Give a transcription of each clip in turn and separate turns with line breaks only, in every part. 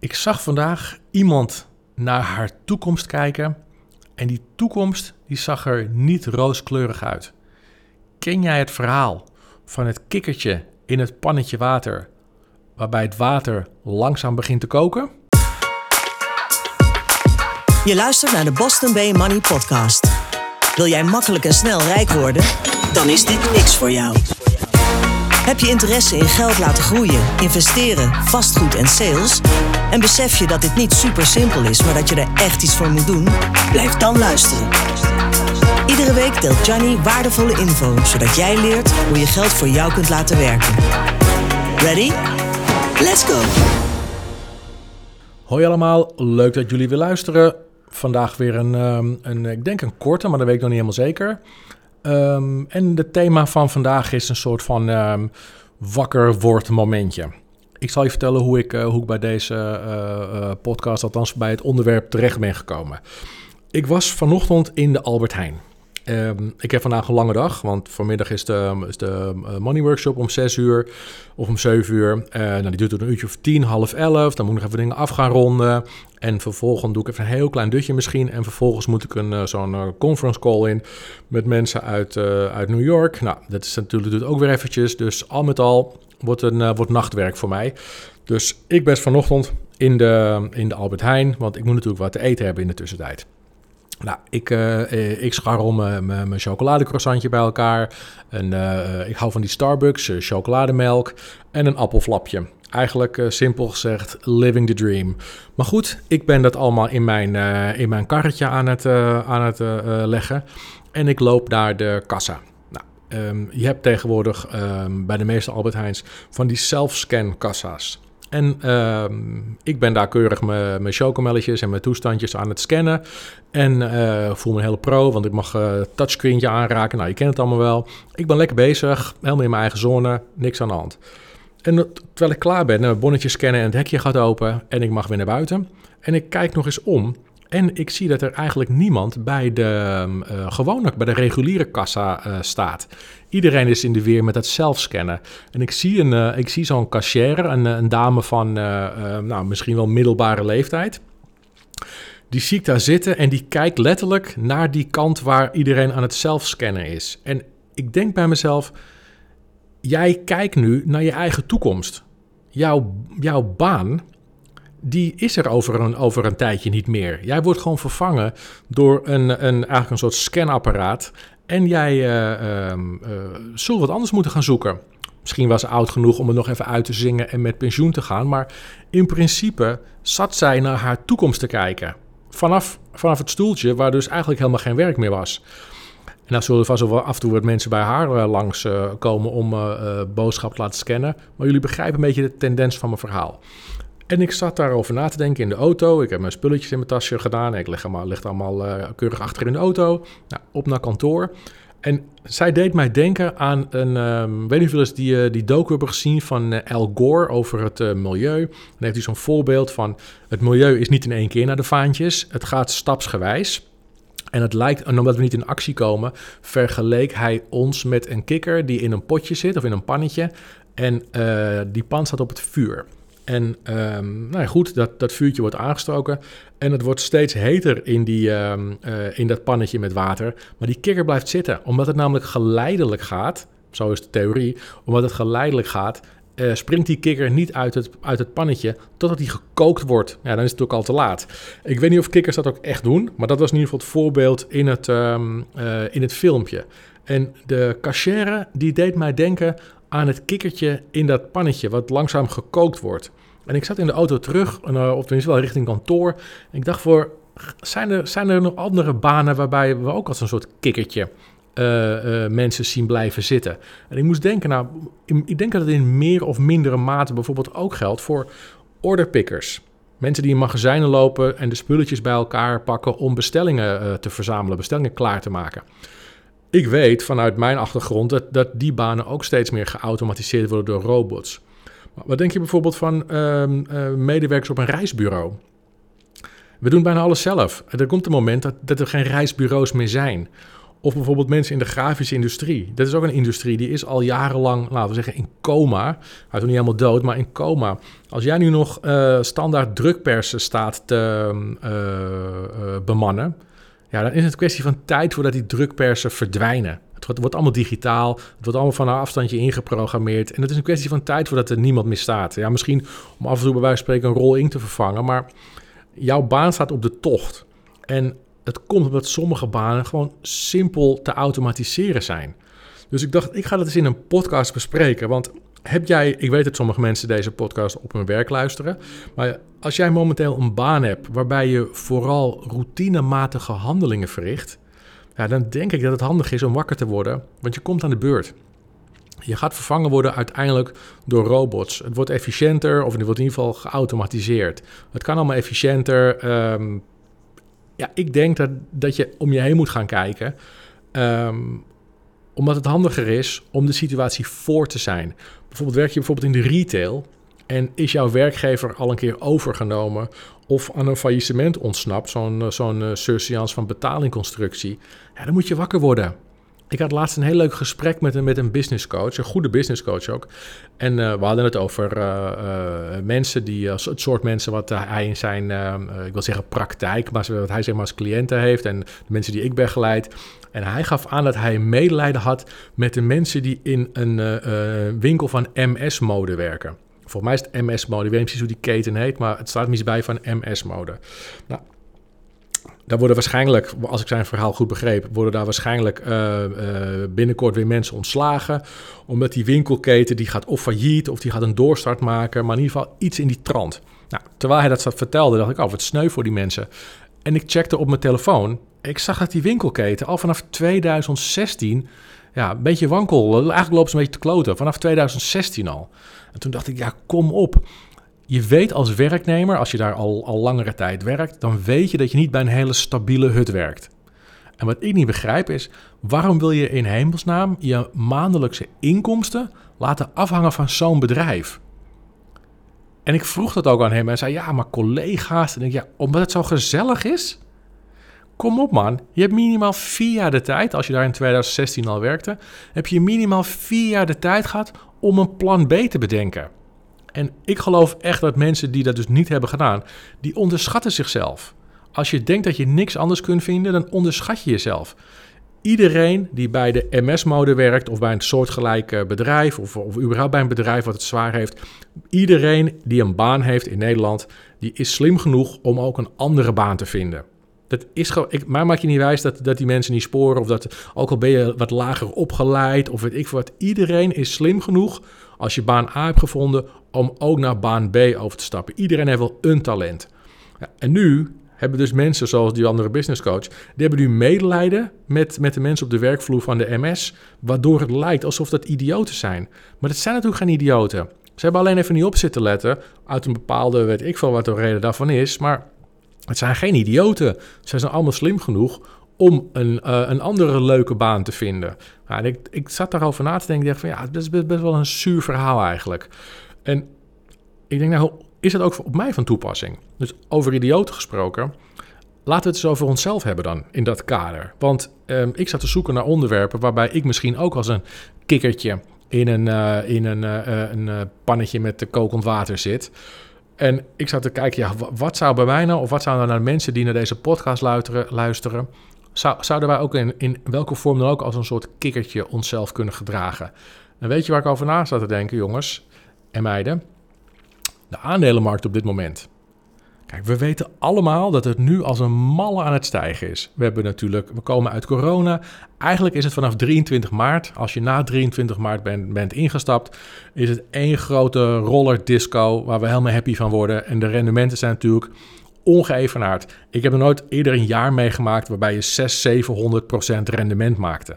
Ik zag vandaag iemand naar haar toekomst kijken en die toekomst die zag er niet rooskleurig uit. Ken jij het verhaal van het kikkertje in het pannetje water, waarbij het water langzaam begint te koken?
Je luistert naar de Boston Bay Money Podcast. Wil jij makkelijk en snel rijk worden? Dan is dit niks voor jou. Heb je interesse in geld laten groeien, investeren, vastgoed en sales? En besef je dat dit niet super simpel is, maar dat je er echt iets voor moet doen? Blijf dan luisteren. Iedere week deelt Johnny waardevolle info, zodat jij leert hoe je geld voor jou kunt laten werken. Ready? Let's go!
Hoi allemaal, leuk dat jullie weer luisteren. Vandaag weer een, ehm, een ik denk een korte, maar dat weet ik nog niet helemaal zeker. Um, en het thema van vandaag is een soort van um, wakker word momentje. Ik zal je vertellen hoe ik, uh, hoe ik bij deze uh, uh, podcast, althans bij het onderwerp, terecht ben gekomen. Ik was vanochtend in de Albert Heijn. Um, ik heb vandaag een lange dag, want vanmiddag is de, is de money workshop om 6 uur of om 7 uur. Uh, nou, die duurt tot een uurtje of 10, half 11. Dan moet ik nog even dingen af gaan ronden. En vervolgens doe ik even een heel klein dutje misschien. En vervolgens moet ik een, uh, zo'n conference call in met mensen uit, uit New York. Nou, dat is natuurlijk doet ook weer eventjes. Dus al met al wordt een wordt nachtwerk voor mij. Dus ik ben vanochtend in de, in de Albert Heijn, want ik moet natuurlijk wat te eten hebben in de tussentijd. Nou, ik, uh, ik scharrel mijn chocoladecroissantje bij elkaar. En, uh, ik hou van die Starbucks, chocolademelk en een appelflapje. Eigenlijk simpel gezegd, living the dream. Maar goed, ik ben dat allemaal in mijn, in mijn karretje aan het, aan het leggen. En ik loop naar de kassa. Nou, um, je hebt tegenwoordig um, bij de meeste Albert Heijns van die self-scan kassa's. En uh, ik ben daar keurig mijn chocomelletjes en mijn toestandjes aan het scannen. En uh, voel me hele pro, want ik mag uh, touchscreentje aanraken. Nou, je kent het allemaal wel. Ik ben lekker bezig, helemaal in mijn eigen zone, niks aan de hand. En terwijl ik klaar ben, mijn bonnetje scannen en het hekje gaat open en ik mag weer naar buiten. En ik kijk nog eens om en ik zie dat er eigenlijk niemand bij de uh, gewone, bij de reguliere kassa uh, staat. Iedereen is in de weer met het zelfscannen. En ik zie, een, uh, ik zie zo'n cashier, een, een, dame van nou, misschien wel middelbare leeftijd. Die zie ik daar zitten en die kijkt letterlijk naar die kant waar iedereen aan het zelfscannen is. En ik denk bij mezelf, jij kijkt nu naar je eigen toekomst. Jouw, jouw baan die is er over een, over een tijdje niet meer. Jij wordt gewoon vervangen door een, een, eigenlijk een soort scanapparaat. En jij uh, zult wat anders moeten gaan zoeken. Misschien was ze oud genoeg om het nog even uit te zingen en met pensioen te gaan. Maar in principe zat zij naar haar toekomst te kijken. Vanaf, vanaf het stoeltje waar dus eigenlijk helemaal geen werk meer was. En dan zullen vast wel af en toe wat mensen bij haar uh, langs komen om boodschap te laten scannen. Maar jullie begrijpen een beetje de tendens van mijn verhaal. En ik zat daarover na te denken in de auto. Ik heb mijn spulletjes in mijn tasje gedaan. Ik leg, allemaal, leg allemaal uh, keurig achter in de auto. Nou, op naar kantoor. En zij deed mij denken aan een, um, weet niet of jullie die, uh, die docu hebben gezien van uh, Al Gore over het milieu. Dan heeft hij zo'n voorbeeld van het milieu is niet in één keer naar de vaantjes. Het gaat stapsgewijs. En het lijkt, omdat we niet in actie komen, vergeleek hij ons met een kikker die in een potje zit of in een pannetje. En die pan staat op het vuur. En um, nou ja, goed, dat, dat vuurtje wordt aangestoken. En het wordt steeds heter in, die, um, uh, in dat pannetje met water. Maar die kikker blijft zitten. Omdat het namelijk geleidelijk gaat. Zo is de theorie. Omdat het geleidelijk gaat. Uh, springt die kikker niet uit het, uit het pannetje totdat hij gekookt wordt. Ja, dan is het ook al te laat. Ik weet niet of kikkers dat ook echt doen, maar dat was in ieder geval het voorbeeld in het, um, uh, in het filmpje. En de cachère die deed mij denken aan het kikkertje in dat pannetje wat langzaam gekookt wordt. En ik zat in de auto terug, uh, of tenminste wel richting kantoor. En ik dacht voor, zijn er, zijn er nog andere banen waarbij we ook als een soort kikkertje uh, uh, mensen zien blijven zitten? En ik moest denken, nou, ik denk dat het in meer of mindere mate bijvoorbeeld ook geldt voor orderpickers. Mensen die in magazijnen lopen en de spulletjes bij elkaar pakken om bestellingen te verzamelen, bestellingen klaar te maken. Ik weet vanuit mijn achtergrond dat, dat die banen ook steeds meer geautomatiseerd worden door robots. Wat denk je bijvoorbeeld van uh, uh, medewerkers op een reisbureau? We doen bijna alles zelf. Er komt een moment dat, er geen reisbureaus meer zijn. Of bijvoorbeeld mensen in de grafische industrie. Dat is ook een industrie die is al jarenlang, laten we zeggen, in coma. Hij is nog niet helemaal dood, maar in coma. Als jij nu nog uh, standaard drukpersen staat te uh, uh, bemannen, ja, dan is het een kwestie van tijd voordat die drukpersen verdwijnen. Het wordt, wordt, allemaal digitaal, het wordt allemaal van een afstandje ingeprogrammeerd. En het is een kwestie van tijd voordat er niemand meer staat. Ja, misschien om af en toe bij wijze van spreken een rol in te vervangen, maar jouw baan staat op de tocht. En het komt omdat sommige banen gewoon simpel te automatiseren zijn. Dus ik dacht, ik ga dat eens in een podcast bespreken. Want heb jij, ik weet dat sommige mensen deze podcast op hun werk luisteren. Maar als jij momenteel een baan hebt waarbij je vooral routinematige handelingen verricht. Ja, dan denk ik dat het handig is om wakker te worden, want je komt aan de beurt. Je gaat vervangen worden uiteindelijk door robots. Het wordt efficiënter, of het wordt in ieder geval geautomatiseerd. Het kan allemaal efficiënter. Um, ja, ik denk dat, dat je om je heen moet gaan kijken. Um, omdat het handiger is om de situatie voor te zijn. Bijvoorbeeld werk je bijvoorbeeld in de retail en is jouw werkgever al een keer overgenomen of aan een faillissement ontsnapt, zo'n zo'n uh, surseance van betalingconstructie, ja, dan moet je wakker worden. Ik had laatst een heel leuk gesprek met een, met een business coach, een goede business coach ook. En uh, we hadden het over uh, uh, mensen die, het soort mensen wat hij in zijn, ik wil zeggen praktijk, maar wat hij zeg maar als cliënten heeft en de mensen die ik begeleid. En hij gaf aan dat hij medelijden had met de mensen die in een winkel van MS-mode werken. Volgens mij is het MS-mode, ik weet niet precies hoe die keten heet, maar het staat mis bij van MS-mode. Nou, daar worden waarschijnlijk, als ik zijn verhaal goed begreep, worden daar waarschijnlijk uh, uh, binnenkort weer mensen ontslagen. Omdat die winkelketen die gaat of failliet of die gaat een doorstart maken. Maar in ieder geval iets in die trant. Nou, terwijl hij dat vertelde, dacht ik, oh wat sneu voor die mensen. En ik checkte op mijn telefoon. Ik zag dat die winkelketen al vanaf 2016 ja, een beetje wankel. Eigenlijk loopt ze een beetje te kloten. Vanaf 2016 al. En toen dacht ik, ja, kom op je weet als werknemer, als je daar al, al langere tijd werkt, dan weet je dat je niet bij een hele stabiele hut werkt. En wat ik niet begrijp is, waarom wil je in hemelsnaam je maandelijkse inkomsten laten afhangen van zo'n bedrijf? En ik vroeg dat ook aan hem en zei, ja, maar collega's. En ik, ja, omdat het zo gezellig is? Kom op man, je hebt minimaal vier jaar de tijd, als je daar in 2016 al werkte, heb je minimaal vier jaar de tijd gehad om een plan B te bedenken. En ik geloof echt dat mensen die dat dus niet hebben gedaan, die onderschatten zichzelf. Als je denkt dat je niks anders kunt vinden, dan onderschat je jezelf. Iedereen die bij de MS-mode werkt of bij een soortgelijk bedrijf of, of überhaupt bij een bedrijf wat het zwaar heeft, iedereen die een baan heeft in Nederland, die is slim genoeg om ook een andere baan te vinden. Dat is gewoon, ik, maar maak je niet wijs dat, dat die mensen niet sporen of dat, ook al ben je wat lager opgeleid of weet ik wat, iedereen is slim genoeg als je baan A hebt gevonden om ook naar baan B over te stappen. Iedereen heeft wel een talent. Ja, en nu hebben dus mensen zoals die andere business coach, die hebben nu medelijden met, met de mensen op de werkvloer van de MS, waardoor het lijkt alsof dat idioten zijn. Maar dat zijn natuurlijk geen idioten. Ze hebben alleen even niet op zitten letten, uit een bepaalde, weet ik veel wat de reden daarvan is, maar het zijn geen idioten. Ze zijn allemaal slim genoeg om een, uh, een andere leuke baan te vinden. En ik, ik zat daarover na te denken. Ik dacht van ja, het is best, wel een zuur verhaal eigenlijk. En ik denk, nou, is het ook op mij van toepassing? Dus over idioten gesproken, laten we het eens over onszelf hebben dan in dat kader. Want um, ik zat te zoeken naar onderwerpen waarbij ik misschien ook als een kikkertje in een, uh, in een, uh, een pannetje met kokend water zit. En ik zat te kijken, ja, wat zou bij mij nou, of wat zouden nou mensen die naar deze podcast luisteren, luisteren zou, zouden wij ook in, in welke vorm dan ook als een soort kikkertje onszelf kunnen gedragen? En weet je waar ik over na zat te denken, jongens en meiden? De aandelenmarkt op dit moment. Kijk, we weten allemaal dat het nu als een malle aan het stijgen is. We hebben natuurlijk, we komen uit corona. Eigenlijk is het vanaf 23 maart, als je na 23 maart bent, bent ingestapt, is het één grote roller disco waar we helemaal happy van worden. En de rendementen zijn natuurlijk ongeëvenaard. Ik heb er nooit eerder een jaar meegemaakt waarbij je 600, 700 procent rendement maakte.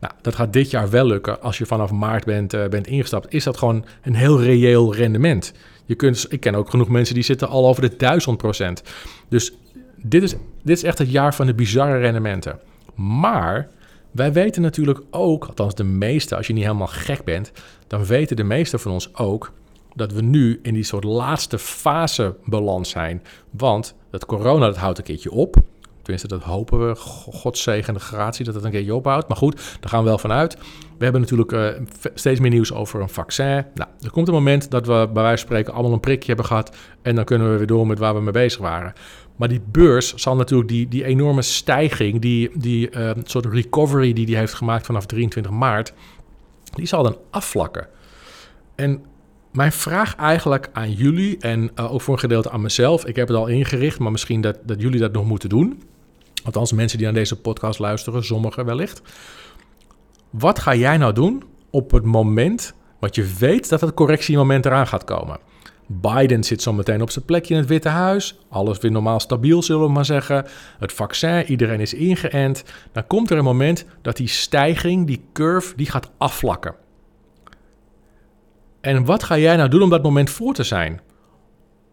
Nou, dat gaat dit jaar wel lukken. Als je vanaf maart bent, uh, bent ingestapt, is dat gewoon een heel reëel rendement. Je kunt, ik ken ook genoeg mensen die zitten al over de 1000 procent. Dus dit is, dit is echt het jaar van de bizarre rendementen. Maar wij weten natuurlijk ook, althans de meeste, als je niet helemaal gek bent, dan weten de meeste van ons ook dat we nu in die soort laatste fase balans zijn. Want dat corona dat houdt een keertje op. Tenminste, dat hopen we. Godzegen de gratie dat het een keertje ophoudt. Maar goed, daar gaan we wel vanuit. We hebben natuurlijk uh, steeds meer nieuws over een vaccin. Nou, er komt een moment dat we bij wijze van spreken allemaal een prikje hebben gehad. En dan kunnen we weer door met waar we mee bezig waren. Maar die beurs zal natuurlijk die, die enorme stijging, die, die uh, soort recovery die die heeft gemaakt vanaf 23 maart, die zal dan afvlakken. En mijn vraag eigenlijk aan jullie en uh, ook voor een gedeelte aan mezelf, ik heb het al ingericht, maar misschien dat, dat jullie dat nog moeten doen. Althans, mensen die aan deze podcast luisteren, sommigen wellicht. Wat ga jij nou doen op het moment wat je weet dat het correctiemoment eraan gaat komen? Biden zit zo meteen op zijn plekje in het Witte Huis. Alles weer normaal stabiel, zullen we maar zeggen. Het vaccin, iedereen is ingeënt. Dan komt er een moment dat die stijging, die curve, die gaat afvlakken. En wat ga jij nou doen om dat moment voor te zijn?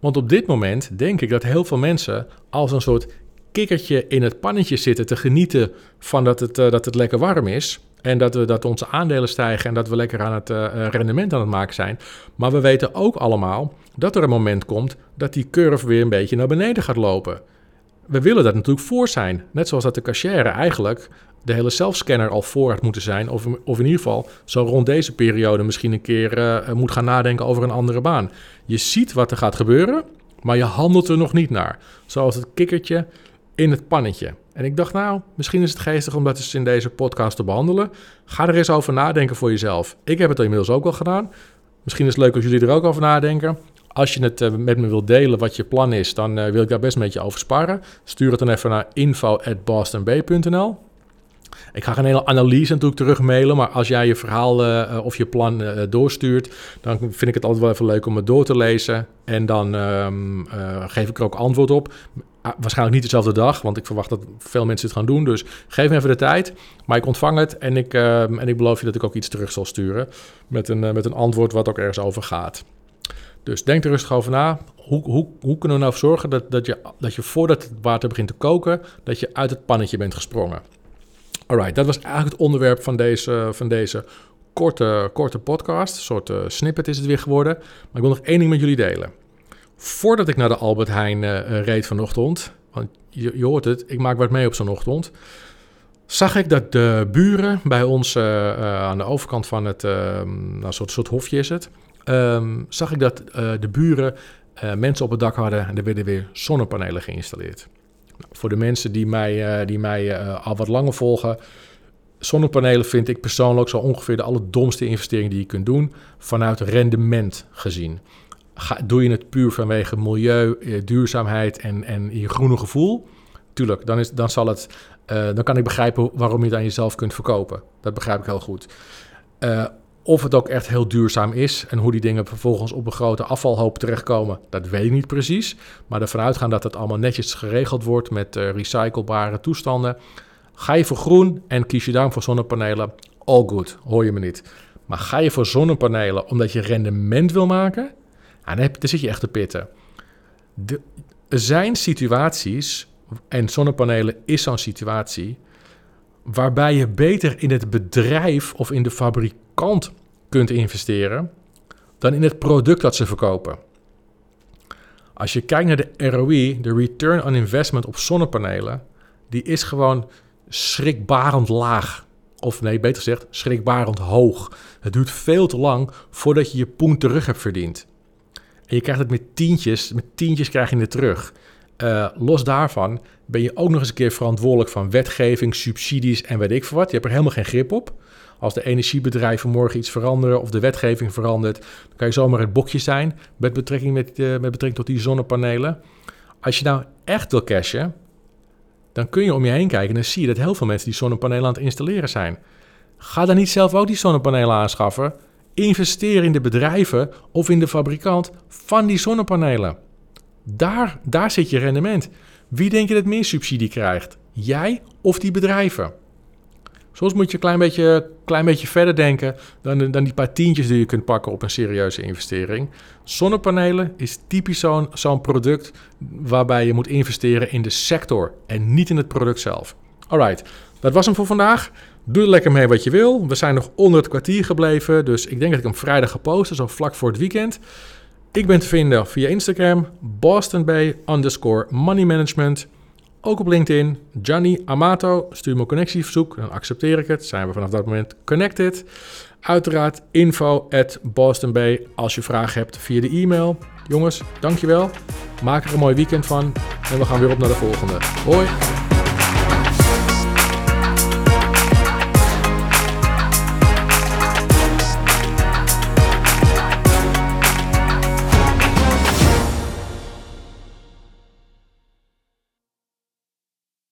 Want op dit moment denk ik dat heel veel mensen als een soort kikkertje in het pannetje zitten te genieten van dat het, uh, dat het lekker warm is. En dat, we, dat onze aandelen stijgen en dat we lekker aan het uh, rendement aan het maken zijn. Maar we weten ook allemaal dat er een moment komt dat die curve weer een beetje naar beneden gaat lopen. We willen dat natuurlijk voor zijn. Net zoals dat de cashier eigenlijk de hele zelfscanner al voor had moeten zijn. Of, of in ieder geval zo rond deze periode misschien een keer uh, moet gaan nadenken over een andere baan. Je ziet wat er gaat gebeuren, maar je handelt er nog niet naar. Zoals het kikkertje in het pannetje. En ik dacht, nou, misschien is het geestig om dat eens in deze podcast te behandelen. Ga er eens over nadenken voor jezelf. Ik heb het inmiddels ook al gedaan. Misschien is het leuk als jullie er ook over nadenken. Als je het uh, met me wilt delen wat je plan is, dan uh, wil ik daar best met je over sparren. Stuur het dan even naar info.bostonb.nl. Ik ga geen hele analyse natuurlijk terug mailen, maar als jij je verhaal uh, of je plan doorstuurt, dan vind ik het altijd wel even leuk om het door te lezen. En dan uh, geef ik er ook antwoord op. waarschijnlijk niet dezelfde dag, want ik verwacht dat veel mensen het gaan doen. Dus geef me even de tijd. Maar ik ontvang het en ik, ehm, en ik beloof je dat ik ook iets terug zal sturen met een, met een antwoord wat ook ergens over gaat. Dus denk er rustig over na. Hoe, hoe, hoe kunnen we nou zorgen dat, dat, je, dat je voordat het water begint te koken, dat je uit het pannetje bent gesprongen? Alright, dat was eigenlijk het onderwerp van deze, van deze korte, korte podcast. Een soort uh, snippet is het weer geworden. Maar ik wil nog één ding met jullie delen. Voordat ik naar de Albert Heijn uh, reed vanochtend, want je, hoort het, ik maak wat mee op zo'n ochtend, zag ik dat de buren bij ons uh, aan de overkant van het, nou, een soort, soort hofje is het, um, zag ik dat de buren mensen op het dak hadden en er werden weer zonnepanelen geïnstalleerd. Nou, voor de mensen die mij, die mij al wat langer volgen, zonnepanelen vind ik persoonlijk zo ongeveer de allerdomste investering die je kunt doen vanuit rendement gezien. Doe je het puur vanwege milieu, eh, duurzaamheid en, en je groene gevoel? Tuurlijk, dan, is, dan, zal het, uh, dan kan ik begrijpen waarom je het aan jezelf kunt verkopen. Dat begrijp ik heel goed. Uh, of het ook echt heel duurzaam is en hoe die dingen vervolgens op een grote afvalhoop terechtkomen, dat weet ik niet precies. Maar ervan uitgaan dat het allemaal netjes geregeld wordt met uh, recyclebare toestanden. Ga je voor groen en kies je dan voor zonnepanelen, all good, hoor je me niet. Maar ga je voor zonnepanelen omdat je rendement wil maken, dan, heb, dan zit je echt te pitten. Er zijn situaties, en zonnepanelen is zo'n situatie, waarbij je beter in het bedrijf of in de fabrikant kunt investeren dan in het product dat ze verkopen. Als je kijkt naar de ROI, de return on investment op zonnepanelen, die is gewoon schrikbarend laag. Of nee, beter gezegd, schrikbarend hoog. Het duurt veel te lang voordat je je poen terug hebt verdiend. En je krijgt het met tientjes, met tientjes krijg je het terug. Uh, los daarvan ben je ook nog eens een keer verantwoordelijk van wetgeving, subsidies en weet ik veel wat. Je hebt er helemaal geen grip op. Als de energiebedrijven morgen iets veranderen of de wetgeving verandert, dan kan je zomaar het bokje zijn met betrekking, met, uh, met betrekking tot die zonnepanelen. Als je nou echt wil cashen, dan kun je om je heen kijken en dan zie je dat heel veel mensen die zonnepanelen aan het installeren zijn. Ga dan niet zelf ook die zonnepanelen aanschaffen. Investeer in de bedrijven of in de fabrikant van die zonnepanelen. Daar, daar zit je rendement. Wie denk je dat meer subsidie krijgt? Jij of die bedrijven? Soms moet je een klein beetje, klein beetje verder denken dan, dan die paar tientjes die je kunt pakken op een serieuze investering. Zonnepanelen is typisch zo'n zo'n product waarbij je moet investeren in de sector en niet in het product zelf. Alright, dat was hem voor vandaag. Doe er lekker mee wat je wil. We zijn nog onder het kwartier gebleven, dus ik denk dat ik hem vrijdag gepost, zo vlak voor het weekend. Ik ben te vinden via Instagram, Boston Bay underscore money management. Ook op LinkedIn, Gianni Amato. Stuur me een connectieverzoek, dan accepteer ik het. Zijn we vanaf dat moment connected. Uiteraard info at Boston Bay als je vragen hebt via de e-mail. Jongens, dankjewel. Maak er een mooi weekend van. En we gaan weer op naar de volgende. Hoi!